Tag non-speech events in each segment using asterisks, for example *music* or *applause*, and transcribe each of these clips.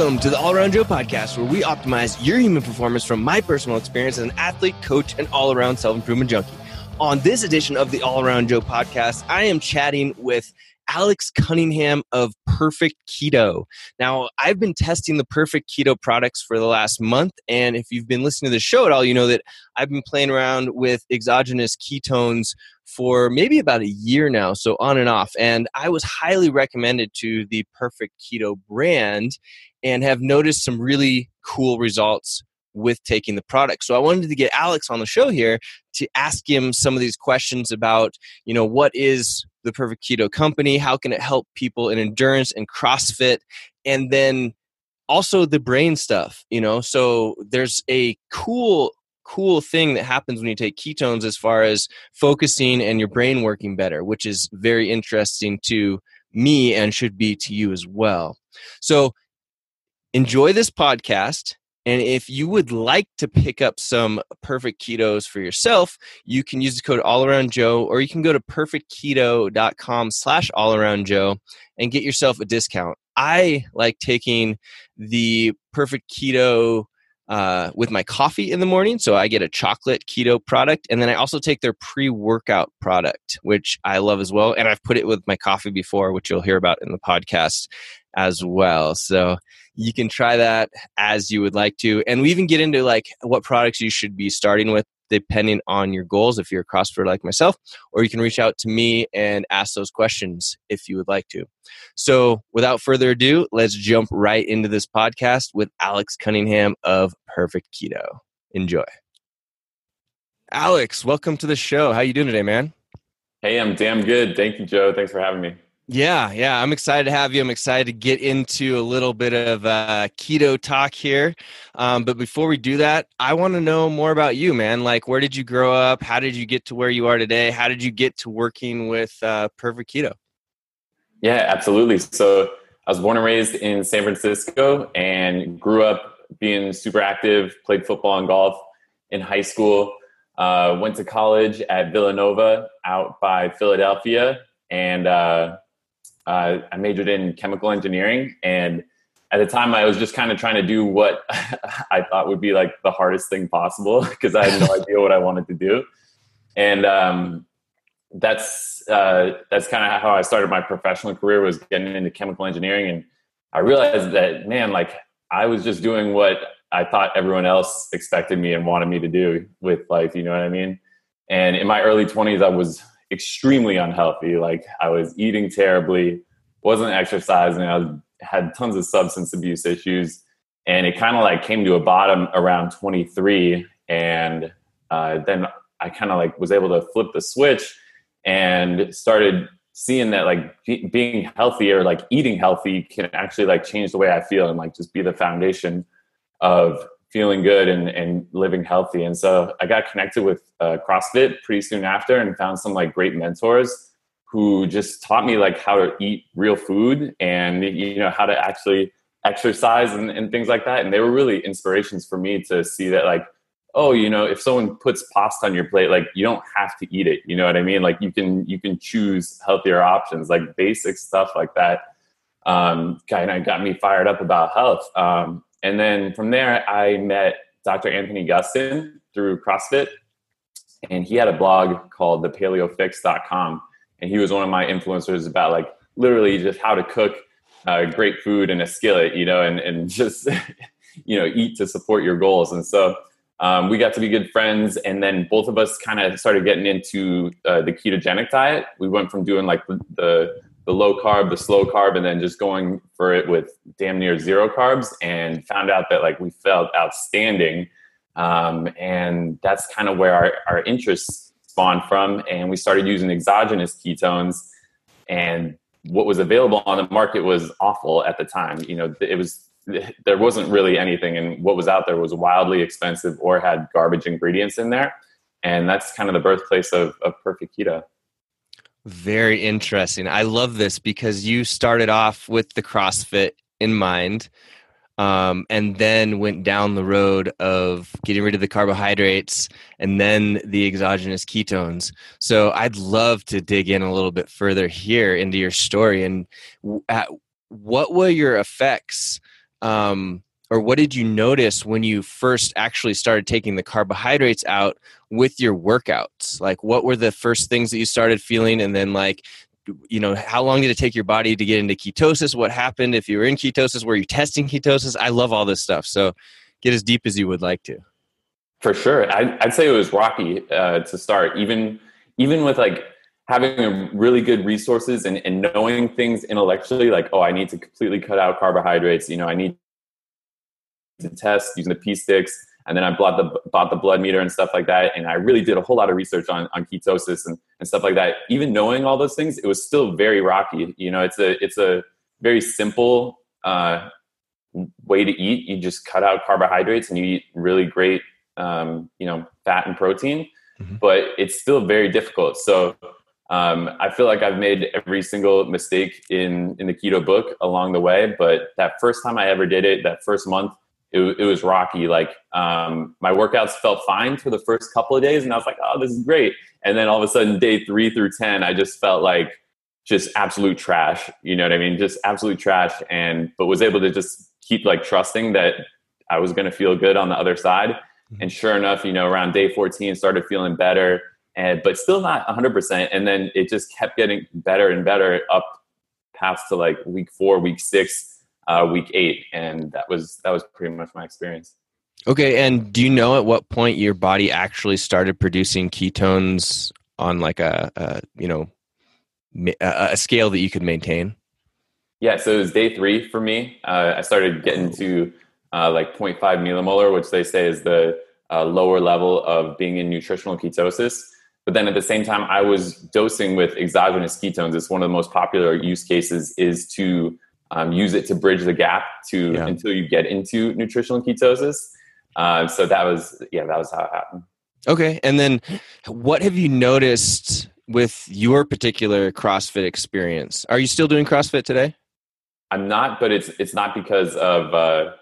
Welcome to the All Around Joe podcast, where we optimize your human performance from my personal experience as an athlete, coach, and all around self improvement junkie. On this edition of the All Around Joe podcast, I am chatting with Alex Cunningham of Perfect Keto. Now, I've been testing the Perfect Keto products for the last month, and if you've been listening to the show at all, you know that I've been playing around with exogenous ketones for maybe about a year now, so on and off. And I was highly recommended to the Perfect Keto brand and have noticed some really cool results with taking the product. So I wanted to get Alex on the show here to ask him some of these questions about, you know, what is the Perfect Keto Company? How can it help people in endurance and CrossFit? And then also the brain stuff, you know. So there's a cool cool thing that happens when you take ketones as far as focusing and your brain working better, which is very interesting to me and should be to you as well. So enjoy this podcast and if you would like to pick up some perfect ketos for yourself, you can use the code all around Joe, or you can go to perfectketo.com slash all around Joe and get yourself a discount. I like taking the perfect keto uh, with my coffee in the morning. So I get a chocolate keto product. And then I also take their pre workout product, which I love as well. And I've put it with my coffee before, which you'll hear about in the podcast as well. So you can try that as you would like to. And we even get into like what products you should be starting with depending on your goals if you're a CrossFitter like myself, or you can reach out to me and ask those questions if you would like to. So without further ado, let's jump right into this podcast with Alex Cunningham of Perfect Keto. Enjoy. Alex, welcome to the show. How you doing today, man? Hey, I'm damn good. Thank you, Joe. Thanks for having me. Yeah, yeah, I'm excited to have you. I'm excited to get into a little bit of uh, keto talk here. Um, but before we do that, I want to know more about you, man. Like, where did you grow up? How did you get to where you are today? How did you get to working with uh, Perfect Keto? Yeah, absolutely. So, I was born and raised in San Francisco and grew up being super active, played football and golf in high school. Uh, went to college at Villanova out by Philadelphia and uh, I majored in chemical engineering, and at the time, I was just kind of trying to do what *laughs* I thought would be like the hardest thing possible *laughs* because I had no idea what I wanted to do, and um, that's uh, that's kind of how I started my professional career was getting into chemical engineering, and I realized that man, like I was just doing what I thought everyone else expected me and wanted me to do with life. You know what I mean? And in my early twenties, I was extremely unhealthy. Like I was eating terribly, wasn't exercising. I was, had tons of substance abuse issues, and it kind of like came to a bottom around 23. And uh, then I kind of like was able to flip the switch and started seeing that like being healthy or like eating healthy can actually like change the way I feel and like just be the foundation of feeling good and, and living healthy. And so I got connected with uh, CrossFit pretty soon after and found some like great mentors who just taught me like how to eat real food and you know how to actually exercise and, and things like that. And they were really inspirations for me to see that like, oh, you know, if someone puts pasta on your plate, like you don't have to eat it. You know what I mean? Like you can you can choose healthier options, like basic stuff like that. Um, kind of got me fired up about health. Um, and then from there, I met Dr. Anthony Gustin through CrossFit. And he had a blog called thepaleofix.com. And he was one of my influencers about like literally just how to cook uh, great food in a skillet, you know, and, and *laughs* just, you know, eat to support your goals. And so um, we got to be good friends. And then both of us kind of started getting into uh, the ketogenic diet. We went from doing like the, the the low carb, the slow carb, and then just going for it with damn near zero carbs and found out that like we felt outstanding. Um, and that's kind of where our, our interest spawned from. And we started using exogenous ketones and what was available on the market was awful at the time. You know, it was, there wasn't really anything and what was out there was wildly expensive or had garbage ingredients in there. And that's kind of the birthplace of, of perfect keto. Very interesting. I love this because you started off with the CrossFit in mind um, and then went down the road of getting rid of the carbohydrates and then the exogenous ketones. So I'd love to dig in a little bit further here into your story and what were your effects um, or what did you notice when you first actually started taking the carbohydrates out with your workouts? Like, what were the first things that you started feeling, and then like, you know, how long did it take your body to get into ketosis? What happened if you were in ketosis? Were you testing ketosis? I love all this stuff. So, get as deep as you would like to. For sure, I'd, I'd say it was rocky uh, to start. Even even with like having really good resources and, and knowing things intellectually, like oh, I need to completely cut out carbohydrates. You know, I need to test using the P sticks, and then I bought the bought the blood meter and stuff like that. And I really did a whole lot of research on on ketosis and, and stuff like that. Even knowing all those things, it was still very rocky. You know, it's a it's a very simple uh, way to eat. You just cut out carbohydrates and you eat really great um, you know, fat and protein, mm-hmm. but it's still very difficult. So um, I feel like I've made every single mistake in in the keto book along the way. But that first time I ever did it, that first month, it, it was rocky. Like um, my workouts felt fine for the first couple of days, and I was like, "Oh, this is great." And then all of a sudden, day three through ten, I just felt like just absolute trash. You know what I mean? Just absolute trash. And but was able to just keep like trusting that I was going to feel good on the other side. Mm-hmm. And sure enough, you know, around day 14, started feeling better, and but still not 100%. And then it just kept getting better and better up past to like week four, week six, uh, week eight, and that was that was pretty much my experience. Okay, and do you know at what point your body actually started producing ketones on like a, a you know a, a, scale that you could maintain? Yeah, so it was day three for me. Uh, I started getting to uh, like 0.5 millimolar, which they say is the uh, lower level of being in nutritional ketosis. But then at the same time, I was dosing with exogenous ketones. It's one of the most popular use cases is to um, use it to bridge the gap to yeah. until you get into nutritional ketosis. Uh, so that was yeah, that was how it happened. Okay, and then what have you noticed with your particular CrossFit experience? Are you still doing CrossFit today? I'm not, but it's it's not because of uh,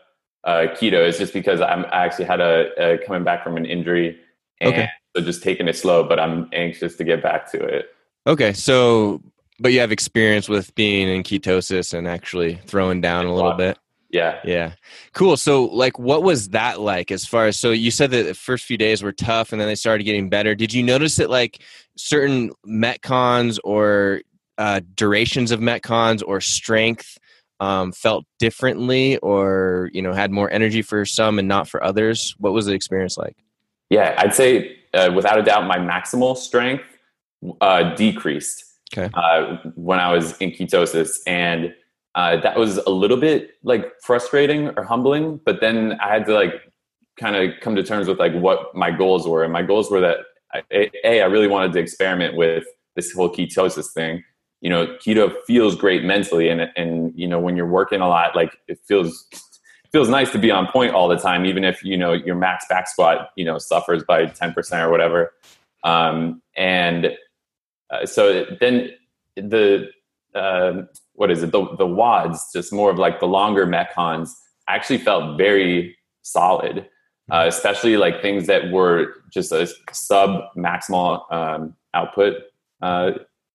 uh, keto It's just because I'm I actually had a, a, coming back from an injury and okay. so just taking it slow, but I'm anxious to get back to it. Okay, so but you have experience with being in ketosis and actually throwing down a little bit. Yeah. Yeah. Cool. So like what was that like as far as so you said that the first few days were tough and then they started getting better. Did you notice that like certain metcons or uh, durations of metcons or strength um, felt differently or you know had more energy for some and not for others what was the experience like yeah i'd say uh, without a doubt my maximal strength uh, decreased okay. uh, when i was in ketosis and uh, that was a little bit like frustrating or humbling but then i had to like kind of come to terms with like what my goals were and my goals were that I, a i really wanted to experiment with this whole ketosis thing you know keto feels great mentally and and you know when you're working a lot like it feels feels nice to be on point all the time even if you know your max back squat you know suffers by 10% or whatever um, and uh, so then the uh, what is it the, the WODs just more of like the longer metcons actually felt very solid uh, especially like things that were just a sub maximal um, output uh,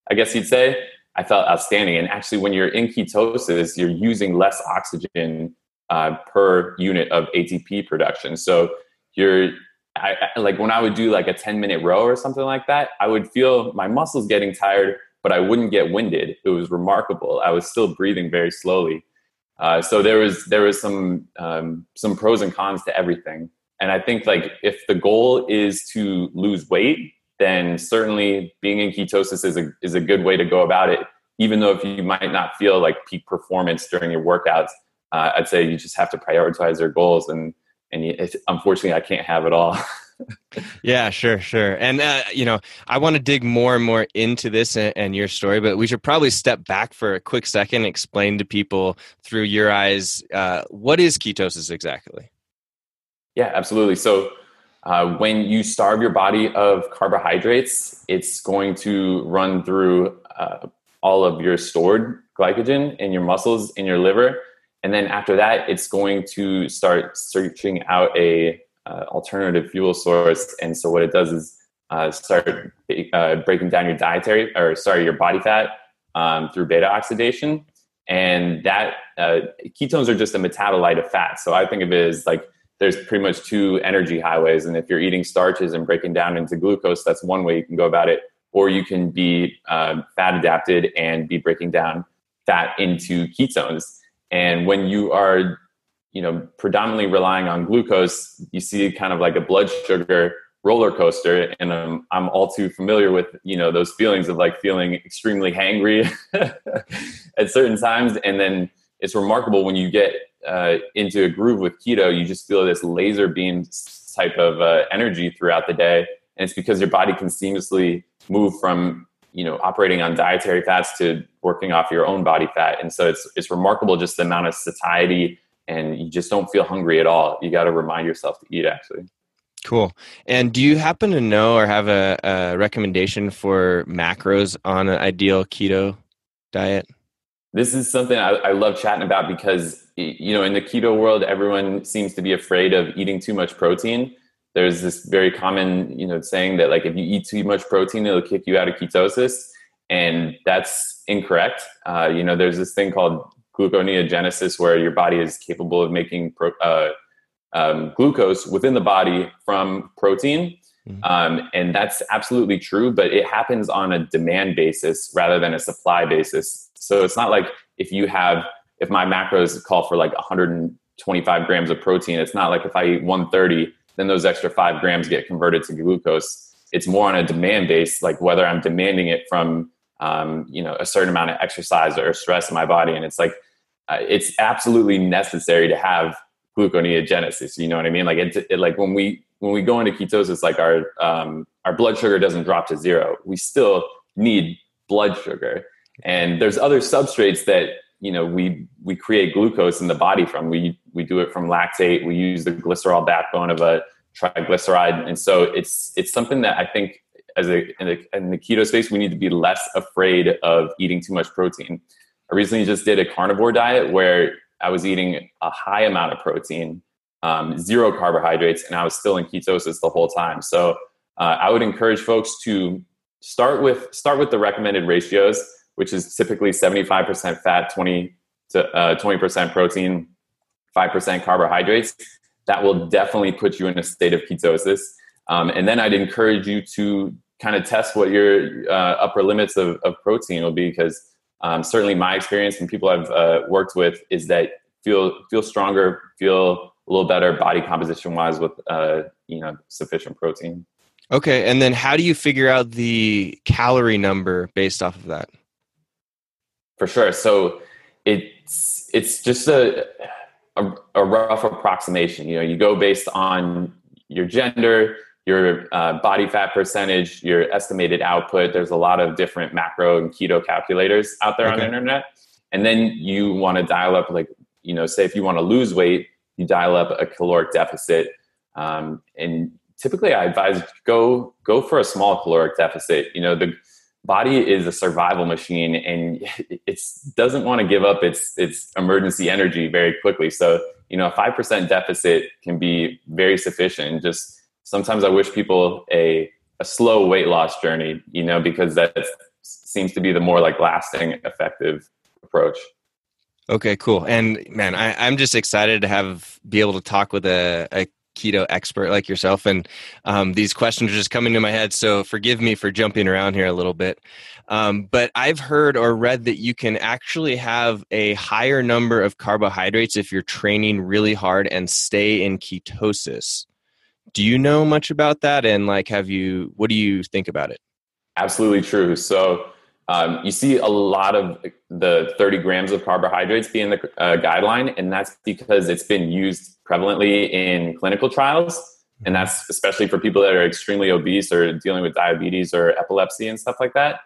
I guess you'd say, I felt outstanding. And actually, when you're in ketosis, you're using less oxygen uh, per unit of ATP production. So you're I, I, like when I would do like a 10 minute row or something like that, I would feel my muscles getting tired, but I wouldn't get winded. It was remarkable. I was still breathing very slowly. Uh, so there was there was some um, some pros and cons to everything. And I think like if the goal is to lose weight, then certainly being in ketosis is a, is a good way to go about it. Even though if you might not feel like peak performance during your workouts, uh, I'd say you just have to prioritize your goals. And, and unfortunately, I can't have it all. *laughs* yeah, sure, sure. And, uh, you know, I want to dig more and more into this and, and, your story, but we should probably step back for a quick second, and explain to people through your eyes uh, what is ketosis exactly? Yeah, absolutely. So, uh, when you starve your body of carbohydrates, it's going to run through uh, all of your stored glycogen in your muscles, in your liver, and then after that, it's going to start searching out a uh, alternative fuel source. And so what it does is uh, start uh, breaking down your dietary, or sorry, your body fat um, through beta oxidation. and that uh, ketones are just a metabolite of fat. So I think of it as like there's pretty much two energy highways, and if you're eating starches and breaking down into glucose, that's one way you can go about it. Or you can be uh, fat adapted and be breaking down fat into ketones. And when you are, you know, predominantly relying on glucose, you see kind of like a blood sugar roller coaster. And um, i'm all too familiar with you know those feelings of like feeling extremely hangry *laughs* at certain times. And then it's remarkable when you get uh, into a groove with keto you just feel this laser beam type of uh, energy throughout the day. And it's because your body can seamlessly move from you know operating on dietary fats to working off your own body fat and so it's it's remarkable just the amount of satiety and you just don't feel hungry at all you got to remind yourself to eat actually Cool. And do you happen to know or have a, a recommendation for macros on an ideal keto diet? This is something I, I, love chatting about because you know in the keto world, everyone seems to be afraid of eating too much protein. There's this very common you know saying that like if you eat too much protein, it'll kick you out of ketosis, and that's incorrect. Uh, you know, there's this thing called gluconeogenesis where your body is capable of making pro, uh, um, glucose within the body from protein. Mm-hmm. Um, and that's absolutely true, but it happens on a demand basis rather than a supply basis. So it's not like if you have, if my macros call for like 125 grams of protein, it's not like if I eat 130, then those extra five grams get converted to glucose. It's more on a demand base, like whether I'm demanding it from, um, you know, a certain amount of exercise or stress in my body. And it's like, uh, it's absolutely necessary to have gluconeogenesis. You know what I mean? Like it, it, like when we when we go into ketosis, like our um, our blood sugar doesn't drop to zero. We still need blood sugar, and there's other substrates that you know we we create glucose in the body from. We we do it from lactate. We use the glycerol backbone of a triglyceride, and so it's it's something that I think as a in, a in the keto space we need to be less afraid of eating too much protein. I recently just did a carnivore diet where I was eating a high amount of protein, um, zero carbohydrates, and I was still in ketosis the whole time. So uh, I would encourage folks to start with start with the recommended ratios, which is typically 75% fat, 20 to uh, 20% protein, 5% carbohydrates. That will definitely put you in a state of ketosis. Um, and then I'd encourage you to kind of test what your uh, upper limits of, of protein will be because um, certainly my experience and people I've uh, worked with is that feel feel stronger, feel a little better body composition wise with uh, you know sufficient protein. Okay, and then how do you figure out the calorie number based off of that? For sure. So it's it's just a, a, a rough approximation. You know, you go based on your gender, your uh, body fat percentage, your estimated output. There's a lot of different macro and keto calculators out there okay. on the internet. And then you want to dial up, like, you know, say if you want to lose weight, you dial up a caloric deficit. Um, and typically I advise go, go for a small caloric deficit. You know, the body is a survival machine and *laughs* it doesn't want to give up its, its emergency energy very quickly. So, you know, a 5% deficit can be very sufficient. Just sometimes I wish people a a slow weight loss journey, you know, because that seems to be the more like lasting, effective approach. Okay, cool. And man, I, I'm just excited to have be able to talk with a, a keto expert like yourself. And um, these questions are just coming to my head, so forgive me for jumping around here a little bit. Um, but I've heard or read that you can actually have a higher number of carbohydrates if you're training really hard and stay in ketosis do you know much about that and like have you what do you think about it absolutely true so um, you see a lot of the 30 grams of carbohydrates being the uh, guideline and that's because it's been used prevalently in clinical trials. And that's especially for people that are extremely obese or dealing with diabetes or epilepsy and stuff like that.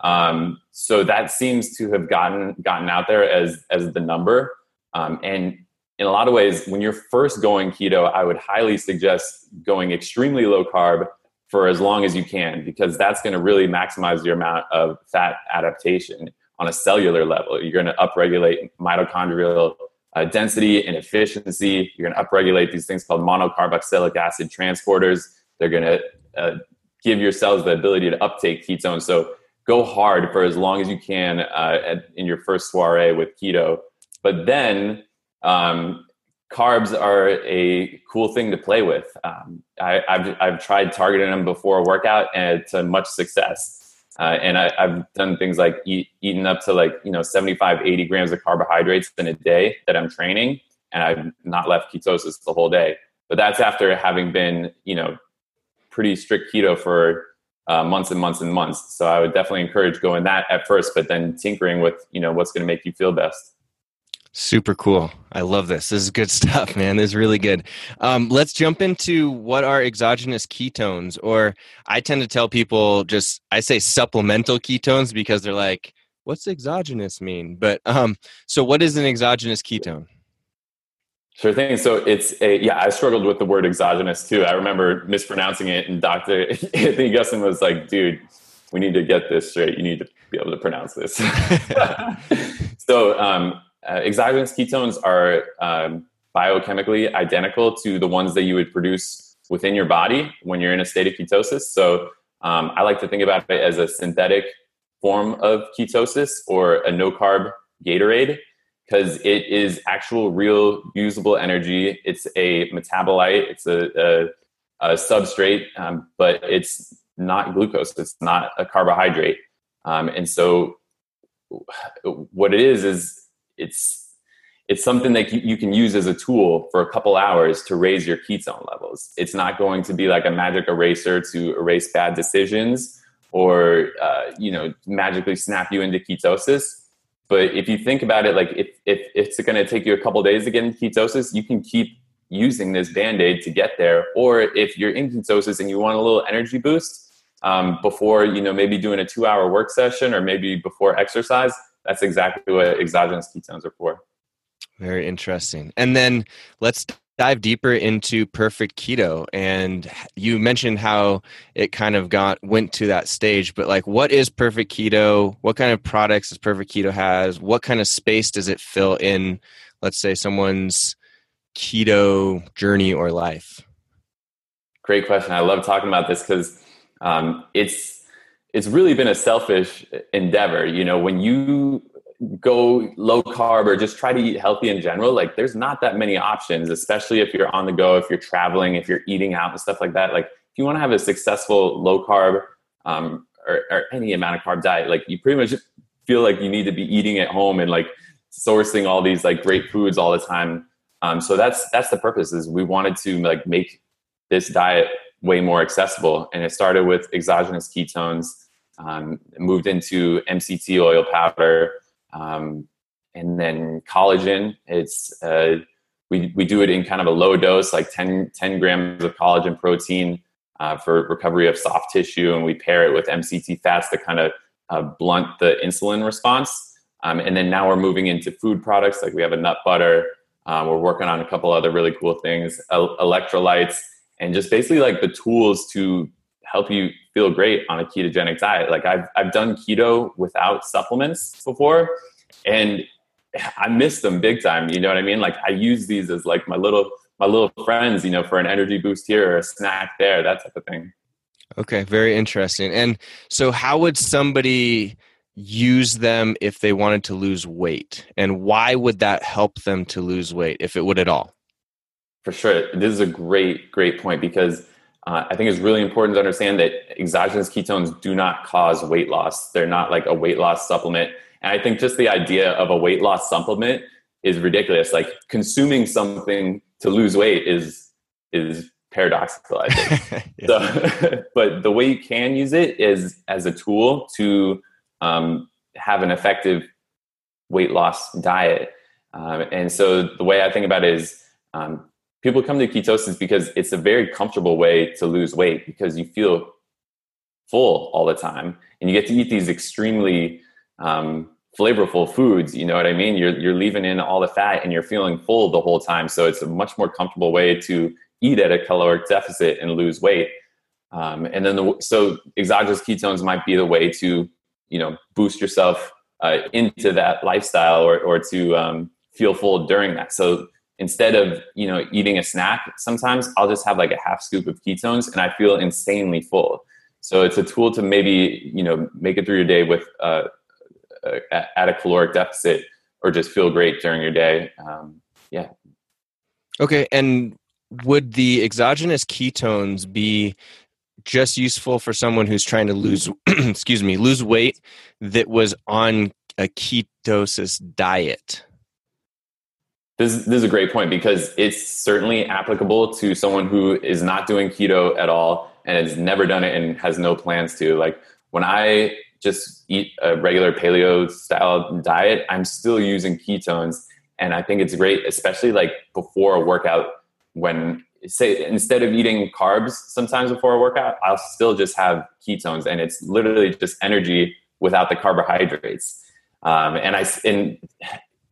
Um, so that seems to have gotten gotten out there as as the number. Um, and in a lot of ways, when you're first going keto, I would highly suggest going extremely low carb for as long as you can, because that's going to really maximize your amount of fat adaptation on a cellular level. You're going to upregulate mitochondrial uh, density and efficiency. You're going to upregulate these things called monocarboxylic acid transporters. They're going to uh, give your cells the ability to uptake ketones. So go hard for as long as you can uh, at, in your first soiree with keto. But then um, carbs are a cool thing to play with. Um, I, have I've tried targeting them before a workout and to much success. Uh, and I, have done things like eat, eating up to like, you know, 75, 80 grams of carbohydrates in a day that I'm training. And I've not left ketosis the whole day. But that's after having been, you know, pretty strict keto for uh, months and months and months. So I would definitely encourage going that at first, but then tinkering with, you know, what's going to make you feel best. Super cool. I love this. This is good *laughs* stuff, man. This is really good. Um, let's jump into what are exogenous ketones, or I tend to tell people just I say supplemental ketones because they're like, "What's exogenous mean?" But um, so what is an exogenous ketone? Sure thing. So it's a yeah. I struggled with the word exogenous too. I remember mispronouncing it, and Doctor *laughs* Anthony Gustin was like, "Dude, we need to get this straight. You need to be able to pronounce this." *laughs* so um, uh, exogenous ketones are um, biochemically identical to the ones that you would produce within your body when you're in a state of ketosis. So um, I like to think about it as a synthetic form of ketosis or a no carb Gatorade because it is actual, real, usable energy. It's a metabolite, it's a, a, a substrate, um, but it's not glucose, it's not a carbohydrate. Um, and so, what it is, is it's it's something that you, can use as a tool for a couple hours to raise your ketone levels. It's not going to be like a magic eraser to erase bad decisions or uh, you know magically snap you into ketosis. But if you think about it, like if, if, if it's going to take you a couple days to get into ketosis, you can keep using this band aid to get there. Or if you're in ketosis and you want a little energy boost um, before, you know, maybe doing a two hour work session or maybe before exercise, that's exactly what exogenous ketones are for. Very interesting. And then let's dive deeper into perfect keto. And you mentioned how it kind of got went to that stage but like what is perfect keto? What kind of products does perfect keto has? What kind of space does it fill in let's say someone's keto journey or life? Great question. I love talking about this because um, it's it's really been a selfish endeavor. You know, when you go low carb or just try to eat healthy in general, like there's not that many options, especially if you're on the go, if you're traveling, if you're eating out and stuff like that. Like if you want to have a successful low carb um, or, or any amount of carb diet, like you pretty much feel like you need to be eating at home and like sourcing all these like great foods all the time. Um, so that's that's the purpose. Is we wanted to like make this diet way more accessible, and it started with exogenous ketones um, moved into MCT oil powder, um, and then collagen. It's uh, we we do it in kind of a low dose, like 10, 10 grams of collagen protein uh, for recovery of soft tissue, and we pair it with MCT fats to kind of uh, blunt the insulin response. Um, and then now we're moving into food products, like we have a nut butter. Uh, we're working on a couple other really cool things, electrolytes, and just basically like the tools to help you feel great on a ketogenic diet. Like I've I've done keto without supplements before and I miss them big time. You know what I mean? Like I use these as like my little my little friends, you know, for an energy boost here or a snack there, that type of thing. Okay, very interesting. And so how would somebody use them if they wanted to lose weight? And why would that help them to lose weight if it would at all? For sure. This is a great, great point because uh, I think it's really important to understand that exogenous ketones do not cause weight loss. They're not like a weight loss supplement. And I think just the idea of a weight loss supplement is ridiculous. Like consuming something to lose weight is is paradoxical, I think. *laughs* so, *laughs* but the way you can use it is as a tool to um, have an effective weight loss diet. Um, and so the way I think about it is um, people come to ketosis because it's a very comfortable way to lose weight because you feel full all the time and you get to eat these extremely um, flavorful foods you know what i mean? You're, you're leaving in all the fat and you're feeling full the whole time. So it's a much more comfortable way to eat at a caloric deficit and lose weight. Um, and then the, so exogenous ketones might be the way to you know boost yourself uh, into that lifestyle or, or to um, feel full during that. So instead of you know eating a snack sometimes i'll just have like a half scoop of ketones and i feel insanely full So it's a tool to maybe you know make it through your day with uh, at a caloric deficit or just feel great during your day. Um, yeah. Okay, and would the exogenous ketones be just useful for someone who's trying to lose *clears throat* excuse me lose weight that was on a ketosis diet this, this is a great point because it's certainly applicable to someone who is not doing keto at all and has never done it and has no plans to. Like when i just eat a regular paleo style diet i'm still using ketones. And i think it's great especially like before a workout when say instead of eating carbs sometimes before a workout, I'll still just have ketones, and it's literally just energy without the carbohydrates. Um, and I and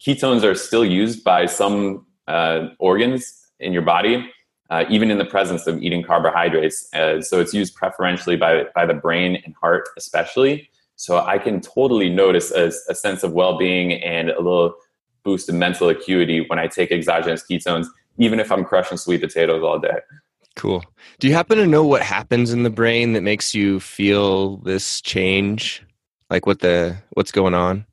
ketones are still used by some uh, organs in your body, uh, even in the presence of eating carbohydrates. Uh, so it's used preferentially by by the brain and heart, especially. So I can totally notice a, a sense of well being and a little boost of mental acuity when I take exogenous ketones even if I'm crushing sweet potatoes all day. Cool. Do you happen to know what happens in the brain that makes you feel this change? Like what the what's going on?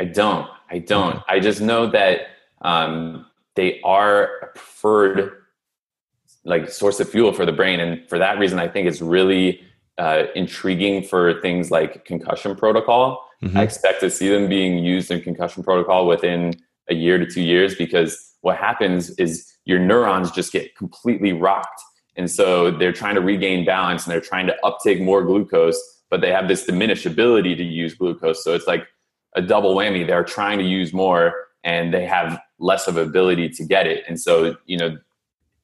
I don't. I don't. I just know that um, they are a preferred like source of fuel for the brain, and for that reason, I think it's really uh, intriguing for things like concussion protocol. Mm-hmm. I expect to see them being used in concussion protocol within a year to two years because what happens is your neurons just get completely rocked. And so they're trying to regain balance and they're trying to uptake more glucose, but they have this diminished ability to use glucose. So it's like a double whammy. They're trying to use more and they have less of ability to get it. And so, you know,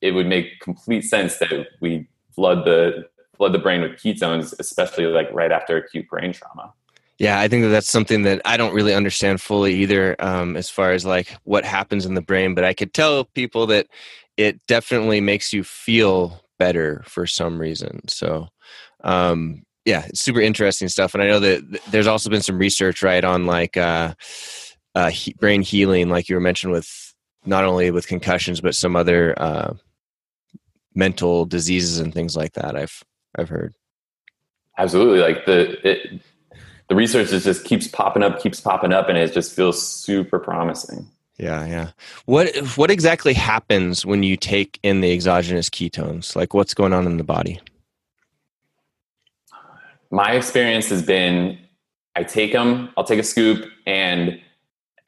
it would make complete sense that we flood the flood the brain with ketones, especially like right after acute brain trauma. Yeah, I think that that's something that I don't really understand fully either, um, as far as like what happens in the brain. But I could tell people that it definitely makes you feel better for some reason. So, um, yeah, it's super interesting stuff. And I know that there's also been some research, right, on like uh, uh, he- brain healing, like you were mentioned with not only with concussions but some other uh, mental diseases and things like that. I've I've heard. Absolutely, like the it, the research is just keeps popping up, keeps popping up, and it just feels super promising. Yeah, yeah. What what exactly happens when you take in the exogenous ketones? Like what's going on in the body? My experience has been I take them, I'll take a scoop and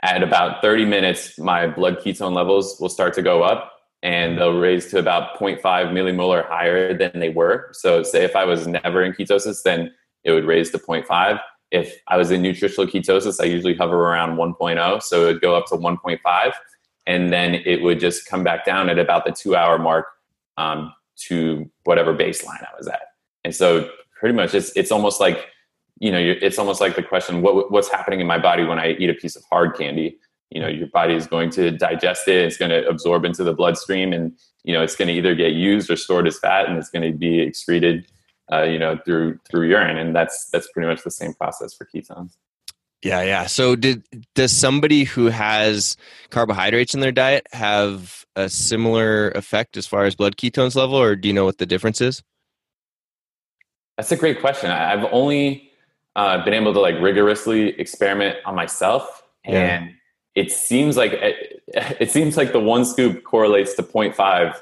at about 30 minutes my blood ketone levels will start to go up and they'll raise to about 0.5 millimolar higher than they were. So say if I was never in ketosis then it would raise to 0.5 if I was in nutritional ketosis, I usually hover around 1.0. So it would go up to 1.5. And then it would just come back down at about the two hour mark um, to whatever baseline I was at. And so pretty much it's, it's almost like, you know, it's almost like the question, what, what's happening in my body when I eat a piece of hard candy? You know, your body is going to digest it. It's going to absorb into the bloodstream and, you know, it's going to either get used or stored as fat and it's going to be excreted uh, you know, through through urine, and that's that's pretty much the same process for ketones. Yeah, yeah. So, did does somebody who has carbohydrates in their diet have a similar effect as far as blood ketones level, or do you know what the difference is? That's a great question. I've only uh, been able to like rigorously experiment on myself, and it seems like it, *laughs* it, seems like the one scoop correlates to 0.5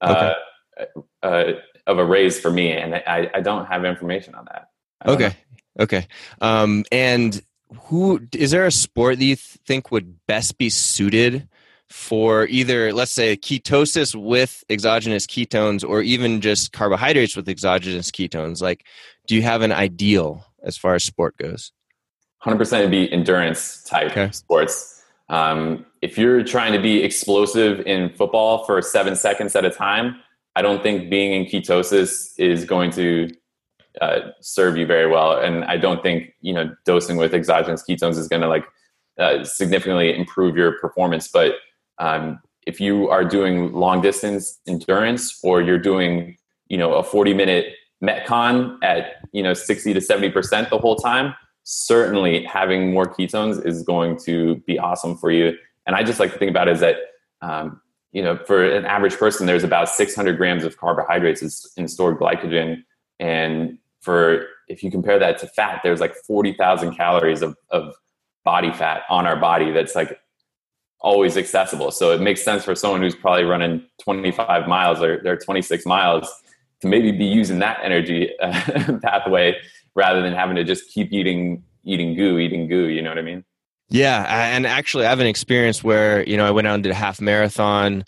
uh, okay. uh, of a raise for me, and I, I don't have information on that. Okay, know. okay. Um, and who is there a sport that you think would best be suited for either, let's say, ketosis with exogenous ketones, or even just carbohydrates with exogenous ketones? Like, do you have an ideal as far as sport goes? 100% would be endurance type okay. sports. Um, if you're trying to be explosive in football for seven seconds at a time, I don't think being in ketosis is going to uh, serve you very well. And I don't think, you know, dosing with exogenous ketones is going to like uh, significantly improve your performance. But um, if you are doing long distance endurance or you're doing, you know, a 40 minute Metcon at, you know, 60 to 70% the whole time, certainly having more ketones is going to be awesome for you. And I just like to think about it as that um, you know, for an average person, there's about 600 grams of carbohydrates in stored glycogen And for if you compare that to fat, there's like 40,000 calories of, of body fat on our body that's like always accessible. So it makes sense for someone who's probably running 25 miles or they're 26 miles to maybe be using that energy uh, *laughs* pathway rather than having to just keep eating eating goo, eating goo. You know what I mean? Yeah, and actually, I have an experience where you know I went out and did a half marathon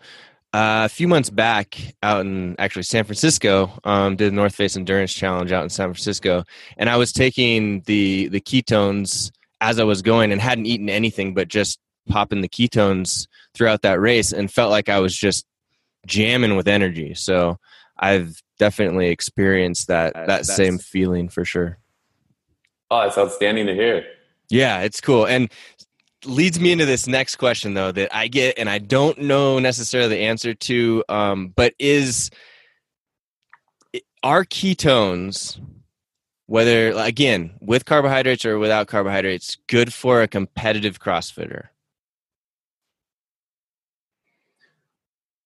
uh, a few months back out in actually San Francisco. Um, did the North Face Endurance Challenge out in San Francisco, and I was taking the the ketones as I was going and hadn't eaten anything but just popping the ketones throughout that race and felt like I was just jamming with energy. So I've definitely experienced that that That's, same feeling for sure. Oh, it's outstanding to hear. Yeah, it's cool. And leads me into this next question though that I get and I don't know necessarily the answer to um, but is are ketones whether again with carbohydrates or without carbohydrates good for a competitive crossfitter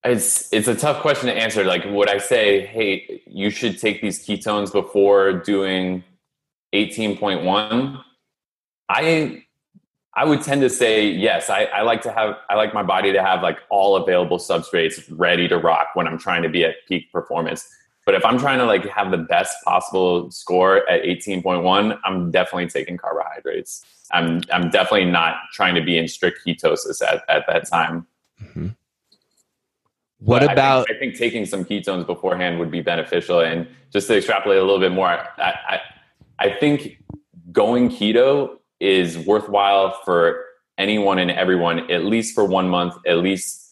it's it's a tough question to answer. Like would i say hey you should take these ketones before doing 18.1 i i would tend to say yes. I, I like to have i like my body to have like all available substrates ready to rock when i'm trying to be at peak performance. But if i'm trying to like have the best possible score at 18.1 i'm definitely taking carbohydrates. I'm i'm definitely not trying to be in strict ketosis at, at that time. Mm-hmm. What but about? I think, I think, taking some ketones beforehand would be beneficial. And just to extrapolate a little bit more, I, I, I think going keto is worthwhile for anyone and everyone, at least for one month, at least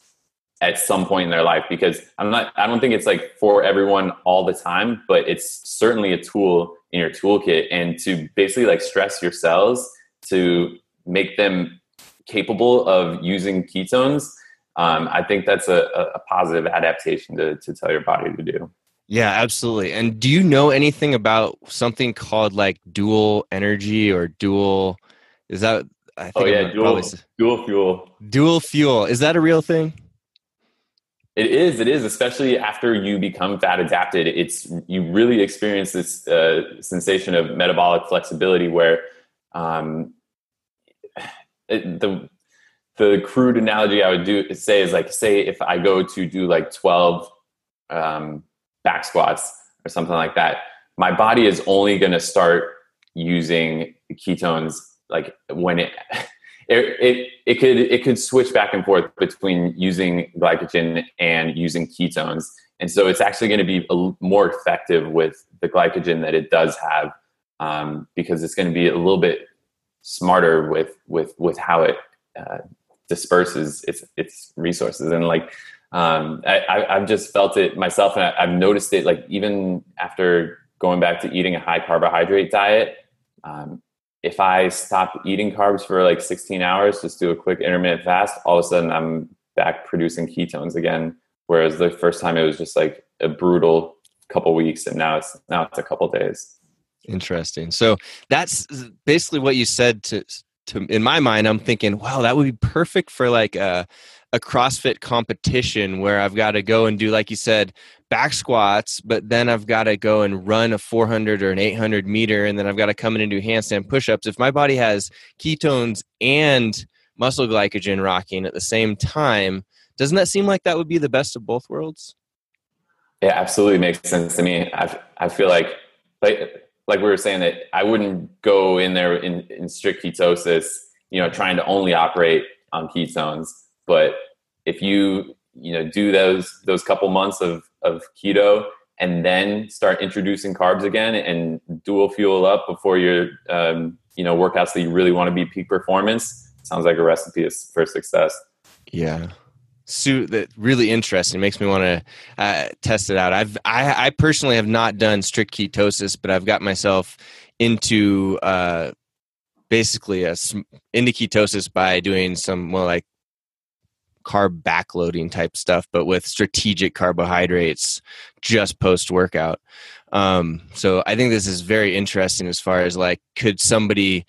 at some point in their life. Because I'm not, I don't think it's like for everyone all the time, but it's certainly a tool in your toolkit. And to basically like stress your cells to make them capable of using ketones um, I think that's a, a positive adaptation to, to tell your body to do. Yeah, absolutely. And do you know anything about something called like dual energy or dual? Is that? I think oh yeah, dual, probably, dual fuel. Dual fuel. Is that a real thing? It is. It is. Especially after you become fat adapted, it's you really experience this uh, sensation of metabolic flexibility where um, it, the the crude analogy I would do say is like say if I go to do like 12 um, back squats or something like that, my body is only going to start using ketones like when it, *laughs* it it it could it could switch back and forth between using glycogen and using ketones, and so it's actually going to be more effective with the glycogen that it does have um, because it's going to be a little bit smarter with with with how it uh, disperses its its resources. And like um, I, have just felt it myself and I, have noticed it like even after going back to eating a high carbohydrate diet um, if i stop eating carbs for like 16 hours just do a quick intermittent fast all of a sudden i'm back producing ketones again. Whereas the first time it was just like a brutal couple weeks and now it's now it's a couple days. Interesting. So that's basically what you said to to in my mind i'm thinking wow that would be perfect for like a, a crossfit competition where i've got to go and do like you said back squats but then i've got to go and run a 400 or an 800 meter and then i've got to come in and do handstand push-ups. If my body has ketones and muscle glycogen rocking at the same time doesn't that seem like that would be the best of both worlds? Yeah absolutely makes sense to me. I, I feel like like like we were saying that I wouldn't go in there in, in strict ketosis, you know, trying to only operate on ketones. But if you, you know, do those those couple months of, of keto and then start introducing carbs again and dual fuel up before your um, you know workouts that you really want to be peak performance, sounds like a recipe for success. Yeah suit that really interesting makes me want to uh, test it out. I've I, I, personally have not done strict ketosis but i've got myself into uh, basically a into ketosis by doing some more like carb backloading type stuff but with strategic carbohydrates just post workout um, so i think this is very interesting as far as like could somebody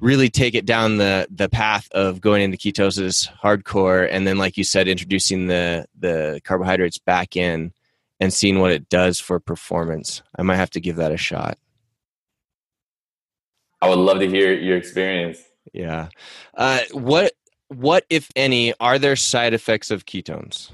really take it down the the path of going into ketosis hardcore and then like you said introducing the the carbohydrates back in and seeing what it does for performance. I might have to give that a shot. I would love to hear your experience. Yeah. Uh, what what if any are there side effects of ketones?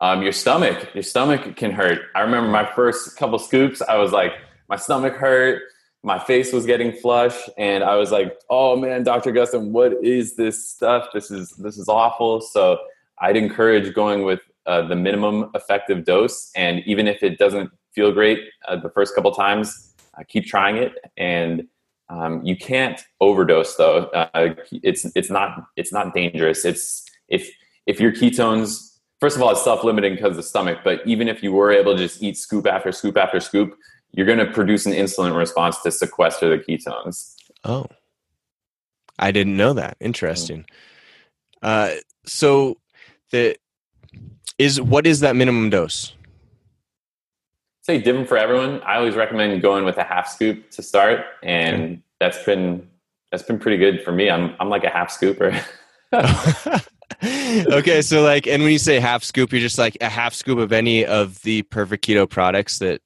Um, your stomach, your stomach can hurt. I remember my first couple scoops. I was like, my stomach hurt, my face was getting flush, and I was like, oh man, Dr. Gustin, what is this stuff? This is this is awful. So I'd encourage going with uh, the minimum effective dose, and even if it doesn't feel great uh, the first couple times, uh, keep trying it. And um, you can't overdose though. Uh, it's it's not it's not dangerous. It's if if your ketones first of all it's self-limiting because of the stomach, but even if you were able to just eat scoop after scoop after scoop, you're going to produce an insulin response to sequester the ketones. Oh, I didn't know that. Interesting. Uh, so the is what is that minimum dose? Say different for everyone. I always recommend going with a half scoop to start, and okay. that's been that's been pretty good for me. I'm I'm like a half scooper. *laughs* *laughs* okay, so like, and when you say half scoop, you're just like a half scoop of any of the perfect keto products that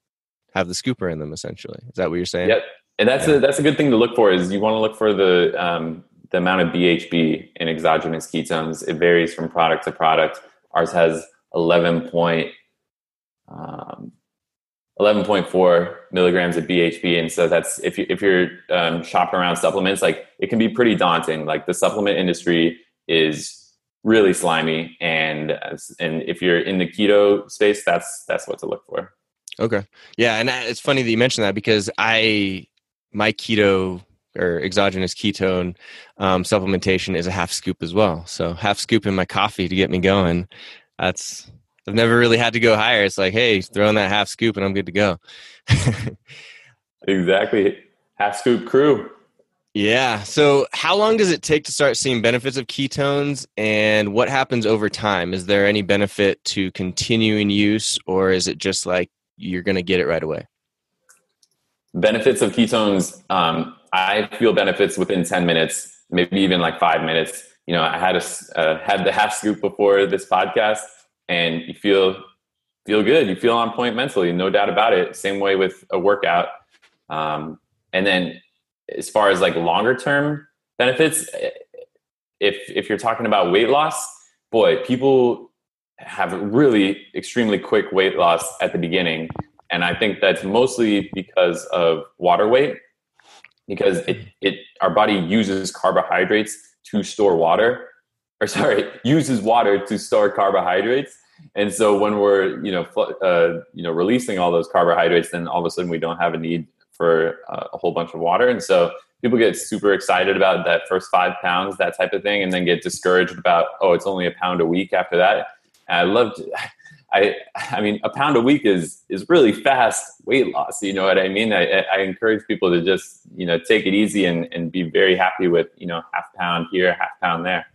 have the scooper in them. Essentially, is that what you're saying? Yep. And that's yeah. a that's a good thing to look for. Is you want to look for the um, the amount of BHB in exogenous ketones. It varies from product to product. Ours has 11 point um, 11.4 milligrams of BHB. And so that's if you if you're um, shopping around supplements, like it can be pretty daunting. Like the supplement industry is really slimy, and and if you're in the keto space, that's that's what to look for. Okay, yeah, and it's funny that you mentioned that because I my keto or exogenous ketone um, supplementation is a half scoop as well. So half scoop in my coffee to get me going. That's I've never really had to go higher. It's like, hey, throw in that half scoop and I'm good to go. *laughs* exactly. Half scoop crew. Yeah. So, how long does it take to start seeing benefits of ketones and what happens over time? Is there any benefit to continuing use or is it just like you're going to get it right away? Benefits of ketones, um, I feel benefits within 10 minutes, maybe even like five minutes. You know, I had a, uh, had the half scoop before this podcast and you feel feel good. You feel on point mentally, no doubt about it. Same way with a workout. Um, and then as far as like longer term benefits, if if you're talking about weight loss, boy, people have really extremely quick weight loss at the beginning, and I think that's mostly because of water weight, because it it our body uses carbohydrates to store water or *laughs* sorry, uses water to store carbohydrates. And so when we're, you know, uh, you know, releasing all those carbohydrates, then all of a sudden we don't have a need for uh, a whole bunch of water. And so people get super excited about that first five pounds, that type of thing, and then get discouraged about, oh, it's only a pound a week after that. I loved, I, I mean, a pound a week is is really fast weight loss. You know what I mean? I, I encourage people to just, you know, take it easy and, and be very happy with, you know, half pound here, half pound there.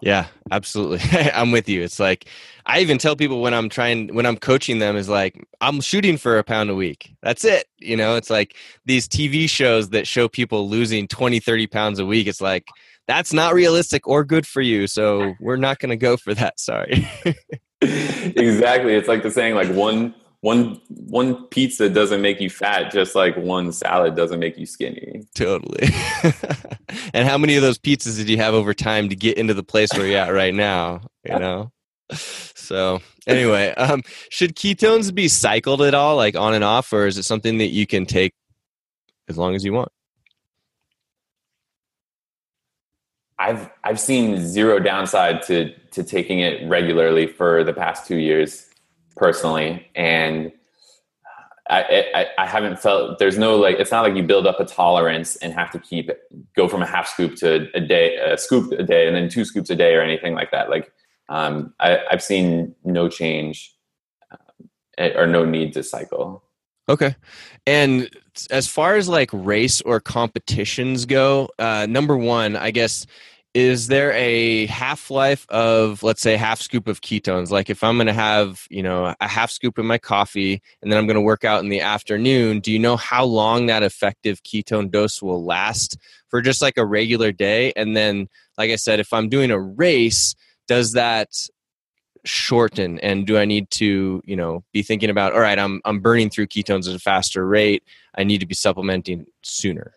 Yeah, absolutely. *laughs* I'm with you. It's like I even tell people when I'm trying when I'm coaching them is like I'm shooting for a pound a week. That's it. You know, it's like these TV shows that show people losing 20, 30 pounds a week. It's like that's not realistic or good for you. So we're not going to go for that. Sorry. *laughs* exactly. It's like the saying like one one one pizza doesn't make you fat just like one salad doesn't make you skinny totally *laughs* and how many of those pizzas did you have over time to get into the place where you're at right now you know so anyway um, should ketones be cycled at all like on and off or is it something that you can take as long as you want i've i've seen zero downside to to taking it regularly for the past two years personally, and I, I, I haven't felt there's no like it's not like you build up a tolerance and have to keep go from a half scoop to a day a scoop a day and then two scoops a day or anything like that. Like um, I, I've seen no change uh, or no need to cycle. Okay. And as far as like race or competitions go, uh, number one, I guess is there a half life of let's say half scoop of ketones? Like if i'm going to have you know a half scoop in my coffee and then i'm going to work out in the afternoon do you know how long that effective ketone dose will last for just like a regular day? And then like i said if i'm doing a race does that shorten? And do i need to you know be thinking about all right i'm i'm burning through ketones at a faster rate. I need to be supplementing sooner.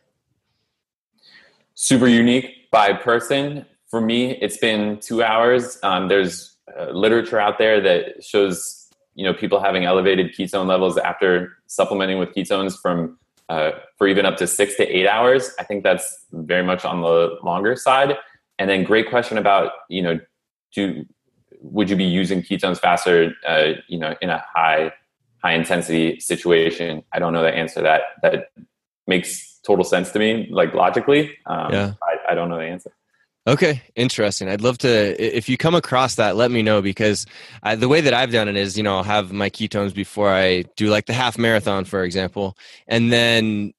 Super unique by person. For me it's been two hours. Um, there's uh, literature out there that shows you know people having elevated ketone levels after supplementing with ketones from uh, for even up to six to eight hours. I think that's very much on the longer side. And then great question about you know do would you be using ketones faster uh, you know in a high high intensity situation? I don't know the answer that. That makes total sense to me like logically. Um, yeah. I, I don't know the answer Okay, interesting. I'd love to if you come across that, let me know because I, the way that I've done it is, you know, I'll have my ketones before I do like the half marathon, for example, and then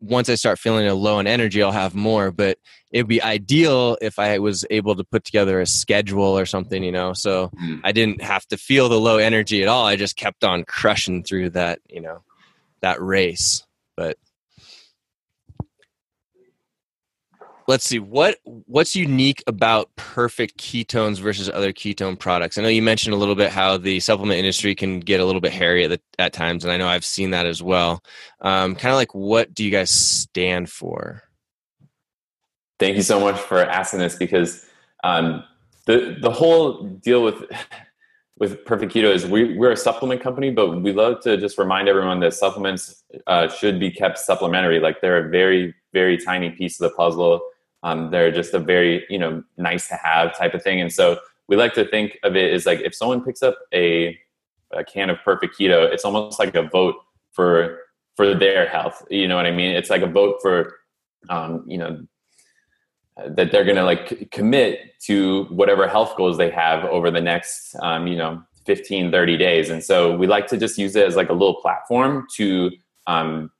once I start feeling a low in energy, I'll have more. But it'd be ideal if I was able to put together a schedule or something, you know, so mm. I didn't have to feel the low energy at all. I just kept on crushing through that, you know, that race. But let's see what what's unique about perfect ketones versus other ketone products? I know you mentioned a little bit how the supplement industry can get a little bit hairy at, the, at times and i know i've seen that as well. Um, kind of like what do you guys stand for? Thank you so much for asking this because um, the the whole deal with with perfect keto is we, we're a supplement company but we love to just remind everyone that supplements uh, should be kept supplementary. Like they're a very very tiny piece of the puzzle um, they're just a very you know nice to have type of thing, and so we like to think of it as like if someone picks up a, a can of Perfect Keto, it's almost like a vote for for their health. You know what I mean? It's like a vote for um, you know that they're going to like commit to whatever health goals they have over the next um, you know 15 30 days and so we like to just use it as like a little platform to um,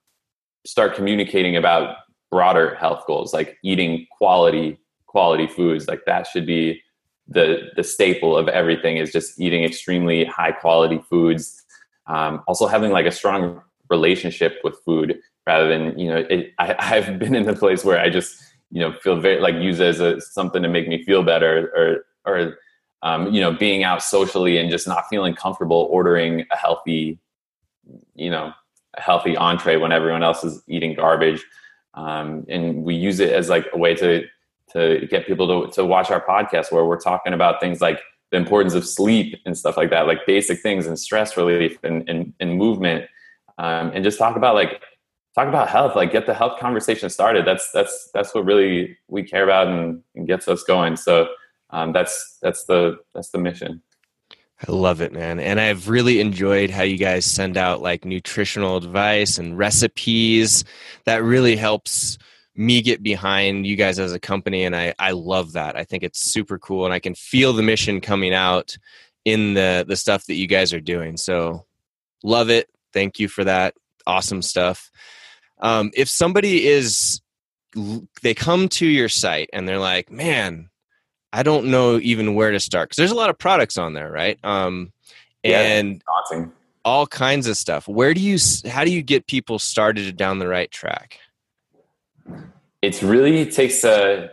start communicating about broader health goals like eating quality quality foods like that should be the the staple of everything is just eating extremely high quality foods. Um, also having like a strong relationship with food rather than you know it, I, *laughs* i've been in the place where i just you know feel very like use it as a, something to make me feel better or or um, you know being out socially and just not feeling comfortable ordering a healthy you know a healthy entree when everyone else is eating garbage um, and we use it as like a way to to get people to, to watch our podcast where we're talking about things like the importance of sleep and stuff like that like basic things and stress relief and, and, and movement. Um, and just talk about like talk about health like get the health conversation started. That's that's that's what really we care about and, and gets us going. So um, that's that's the that's the mission I love it, man. And I've really enjoyed how you guys send out like nutritional advice and recipes. That really helps me get behind you guys as a company. And I, I love that. I think it's super cool. And I can feel the mission coming out in the, the stuff that you guys are doing. So love it. Thank you for that. Awesome stuff. Um, if somebody is, they come to your site and they're like, man, I don't know even where to start because there's a lot of products on there, right? Um, yeah, and awesome. all kinds of stuff. Where do you? How do you get people started down the right track? It really takes a.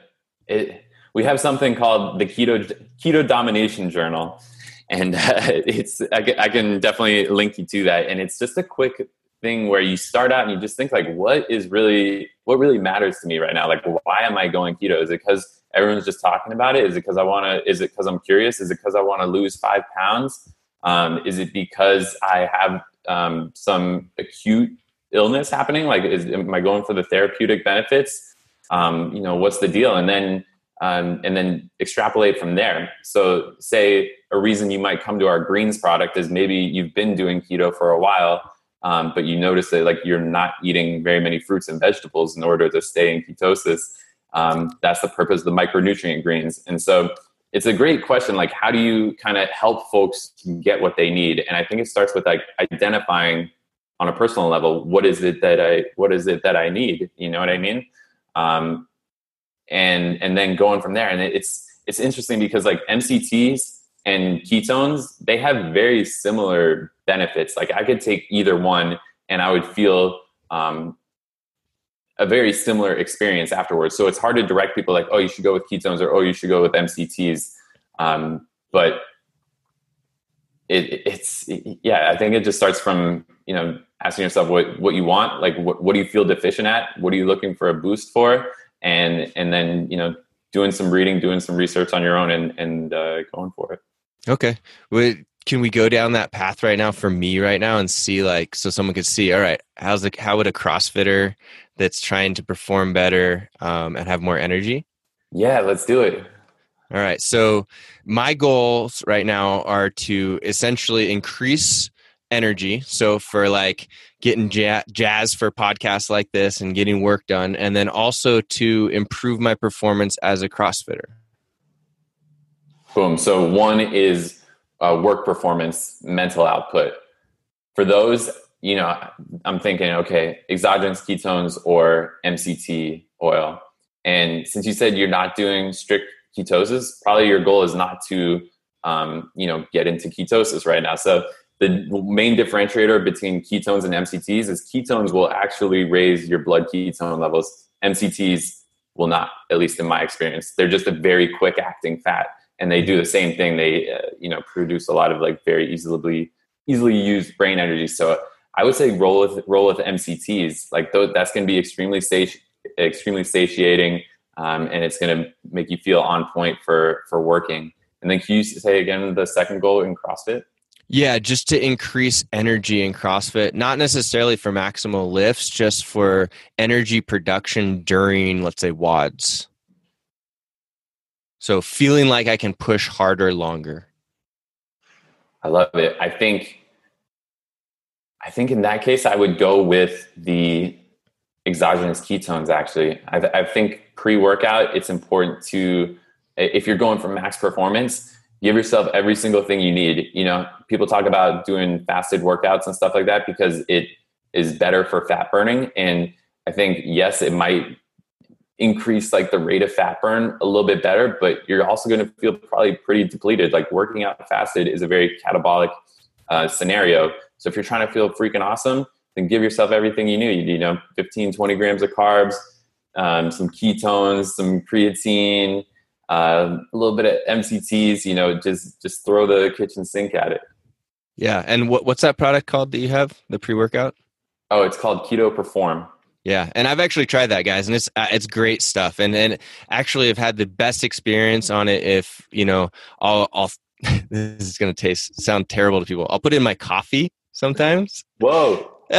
It, we have something called the keto keto domination journal, and uh, *laughs* it's I, I can definitely link you to that. And it's just a quick thing where you start out and you just think like, what is really what really matters to me right now? Like, why am I going keto? Is it because everyone's just talking about it? Is it because I want to? Is it because I'm curious? Is it because I want to lose five pounds? Um, is it because I have um, some acute illness happening? Like, is, am I going for the therapeutic benefits? Um, you know, what's the deal? And then um, and then extrapolate from there. So, say a reason you might come to our greens product is maybe you've been doing keto for a while, um, but you notice that like you're not eating very many fruits and vegetables in order to stay in ketosis. Um, that's the purpose of the micronutrient greens. And so it's a great question. Like, how do you kind of help folks get what they need? And I think it starts with like identifying on a personal level, what is it that I, what is it that I need? You know what I mean? Um, and, and then going from there. And it's, it's interesting because like MCTs and ketones, they have very similar benefits. Like I could take either one and I would feel um, a very similar experience afterwards. So it's hard to direct people like, oh, you should go with ketones or oh, you should go with MCTs. Um, but it, it's yeah i think it just starts from you know asking yourself what what you want like what, what do you feel deficient at what are you looking for a boost for and and then you know doing some reading doing some research on your own and and uh, going for it okay Wait, can we go down that path right now for me right now and see like so someone could see all right how's the how would a crossfitter that's trying to perform better um, and have more energy yeah let's do it all right. So my goals right now are to essentially increase energy. So for like getting jazz for podcasts like this and getting work done, and then also to improve my performance as a CrossFitter. Boom. So one is uh, work performance, mental output. For those, you know, I'm thinking, okay, exogenous ketones or MCT oil. And since you said you're not doing strict ketosis, probably your goal is not to um, you know get into ketosis right now. So the main differentiator between ketones and MCTs is ketones will actually raise your blood ketone levels. MCTs will not, at least in my experience. They're just a very quick acting fat, and they do the same thing. They uh, you know produce a lot of like very easily easily used brain energy. So I would say roll with roll with MCTs. Like th- that's going to be extremely sati- extremely satiating um, and it's going to make you feel on point for for working. And then can you say again the second goal in CrossFit? Yeah, just to increase energy in CrossFit, not necessarily for maximal lifts, just for energy production during, let's say, WODs. So feeling like I can push harder longer. I love it. I think I think in that case I would go with the exogenous ketones actually. I, I think pre workout, it's important to, if you're going for max performance, give yourself every single thing you need. You know, people talk about doing fasted workouts and stuff like that because it is better for fat burning. And I think, yes, it might increase like the rate of fat burn a little bit better, but you're also going to feel probably pretty depleted. Like working out fasted is a very catabolic uh, scenario. So if you're trying to feel freaking awesome, then give yourself everything you need. You know, 15, 20 grams of carbs, um, some ketones, some creatine, uh, a little bit of MCTs. You know, just just throw the kitchen sink at it. Yeah, and what what's that product called that you have the pre workout? Oh, it's called Keto Perform. Yeah, and I've actually tried that, guys, and it's uh, it's great stuff. And and actually, I've had the best experience on it. If you know, I'll I'll *laughs* this is going to taste sound terrible to people. I'll put in my coffee sometimes. Whoa. *laughs*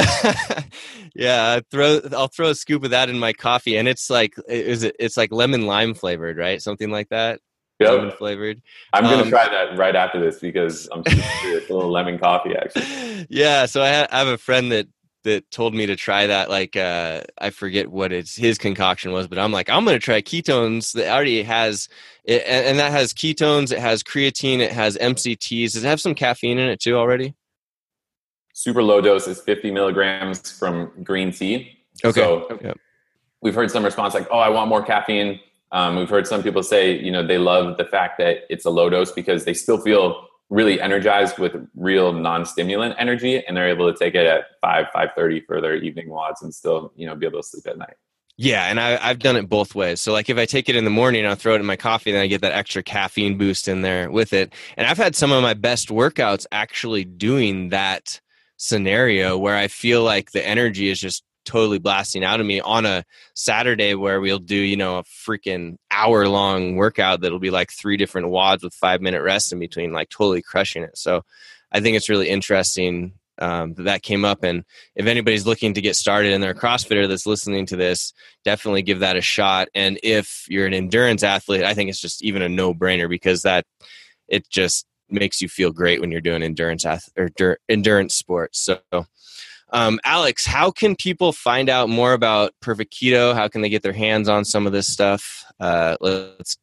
yeah, I throw I'll throw a scoop of that in my coffee, and it's like is it? It's like lemon lime flavored, right? Something like that. Yep. Lemon flavored. I'm gonna um, try that right after this because I'm curious. a little lemon coffee, actually. *laughs* Yeah, so I have a friend that that told me to try that like uh i forget what it's his concoction was but i'm like i'm gonna try ketones that already has it, and, and that has ketones it has creatine it has mcts does it have some caffeine in it too already super low dose is 50 milligrams from green tea. Okay. So we've heard some response like, "Oh, I want more caffeine." Um, we've heard some people say, you know, they love the fact that it's a low dose because they still feel really energized with real non-stimulant energy, and they're able to take it at five, five thirty for their evening WODs and still, you know, be able to sleep at night. Yeah, and I, have done it both ways. So, like, if I take it in the morning, I'll throw it in my coffee, then I get that extra caffeine boost in there with it. And I've had some of my best workouts actually doing that scenario where I feel like the energy is just totally blasting out of me on a Saturday where we'll do, you know, a freaking hour long workout that'll be like three different WODs with five minute rest in between, like totally crushing it. So I think it's really interesting um, that that came up. And if anybody's looking to get started and they're a CrossFitter that's listening to this, definitely give that a shot. And if you're an endurance athlete, I think it's just even a no brainer because that it just makes you feel great when you're doing endurance ath- or endurance sports. So, um, Alex, how can people find out more about Perfect Keto? How can they get their hands on some of this stuff? Uh, let's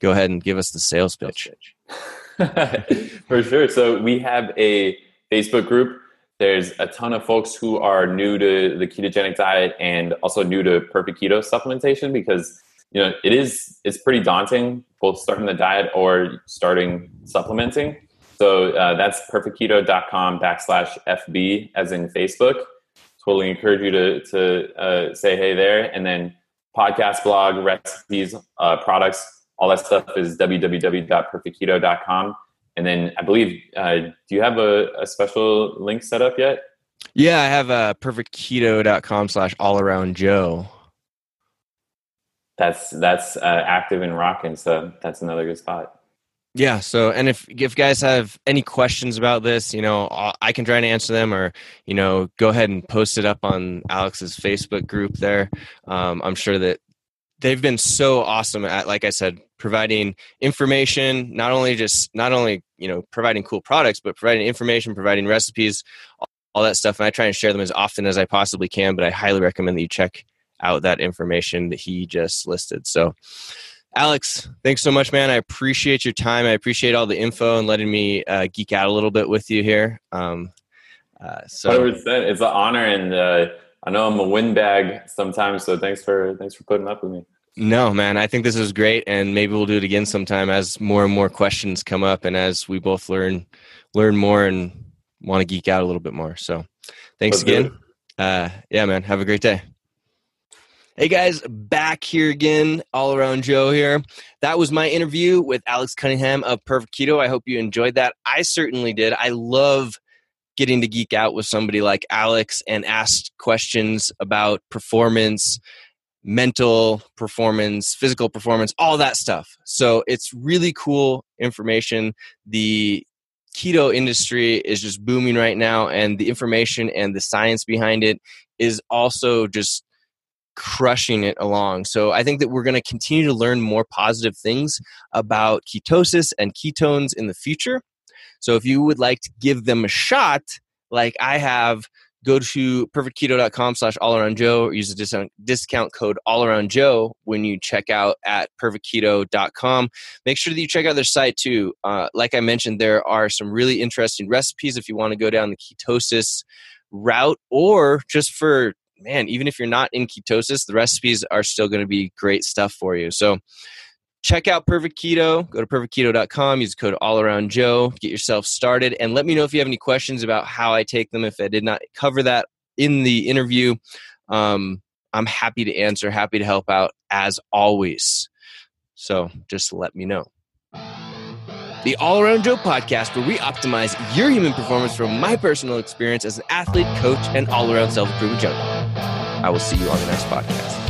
go ahead and give us the sales pitch. *laughs* For sure. So we have a Facebook group. There's a ton of folks who are new to the ketogenic diet and also new to perfect keto supplementation because you know it is it's pretty daunting both starting the diet or starting supplementing so uh, that's perfectketo.com backslash fb as in facebook totally encourage you to, to uh, say hey there and then podcast blog recipes uh, products all that stuff is www.perfectketo.com And then I believe, uh, do you have a, a special link set up yet? Yeah, I have uh, perfectketo.com slash all around Joe. That's that's uh, active and rocking, so that's another good spot. Yeah. So, and if if guys have any questions about this, you know, I can try to answer them, or you know, go ahead and post it up on Alex's Facebook group. There, um, I'm sure that they've been so awesome at, like I said, providing information. Not only just not only you know providing cool products, but providing information, providing recipes, all that stuff. And I try and share them as often as I possibly can. But I highly recommend that you check out that information that he just listed. So. Alex, thanks so much, man. I appreciate your time. I appreciate all the info and letting me uh, geek out a little bit with you here. Um, uh, so it's an honor, and uh, I know I'm a windbag sometimes. So thanks for thanks for putting up with me. No, man, I think this is great, and maybe we'll do it again sometime as more and more questions come up, and as we both learn learn more and want to geek out a little bit more. So, thanks Let's again. Uh, yeah, man. Have a great day. Hey guys, back here again, all around Joe here. That was my interview with Alex Cunningham of Perfect Keto. I hope you enjoyed that. I certainly did. I love getting to geek out with somebody like Alex and ask questions about performance, mental performance, physical performance, all that stuff. So it's really cool information. The keto industry is just booming right now, and the information and the science behind it is also just crushing it along. So I think that we're going to continue to learn more positive things about ketosis and ketones in the future. So if you would like to give them a shot, like I have, go to perfectketo.com slash all around Joe or use the discount code all around Joe when you check out at perfectketo.com. Make sure that you check out their site too. Uh, like I mentioned, there are some really interesting recipes if you want to go down the ketosis route or just for man, even if you're not in ketosis, the recipes are still going to be great stuff for you. So check out Perfect Keto. Go to perfectketo.com, use code all around Joe, get yourself started, and let me know if you have any questions about how I take them. If I did not cover that in the interview, um, I'm happy to answer, happy to help out as always. So just let me know the All Around Joe podcast, where we optimize your human performance from my personal experience as an athlete, coach, and all around self improvement junkie. I will see you on the next podcast.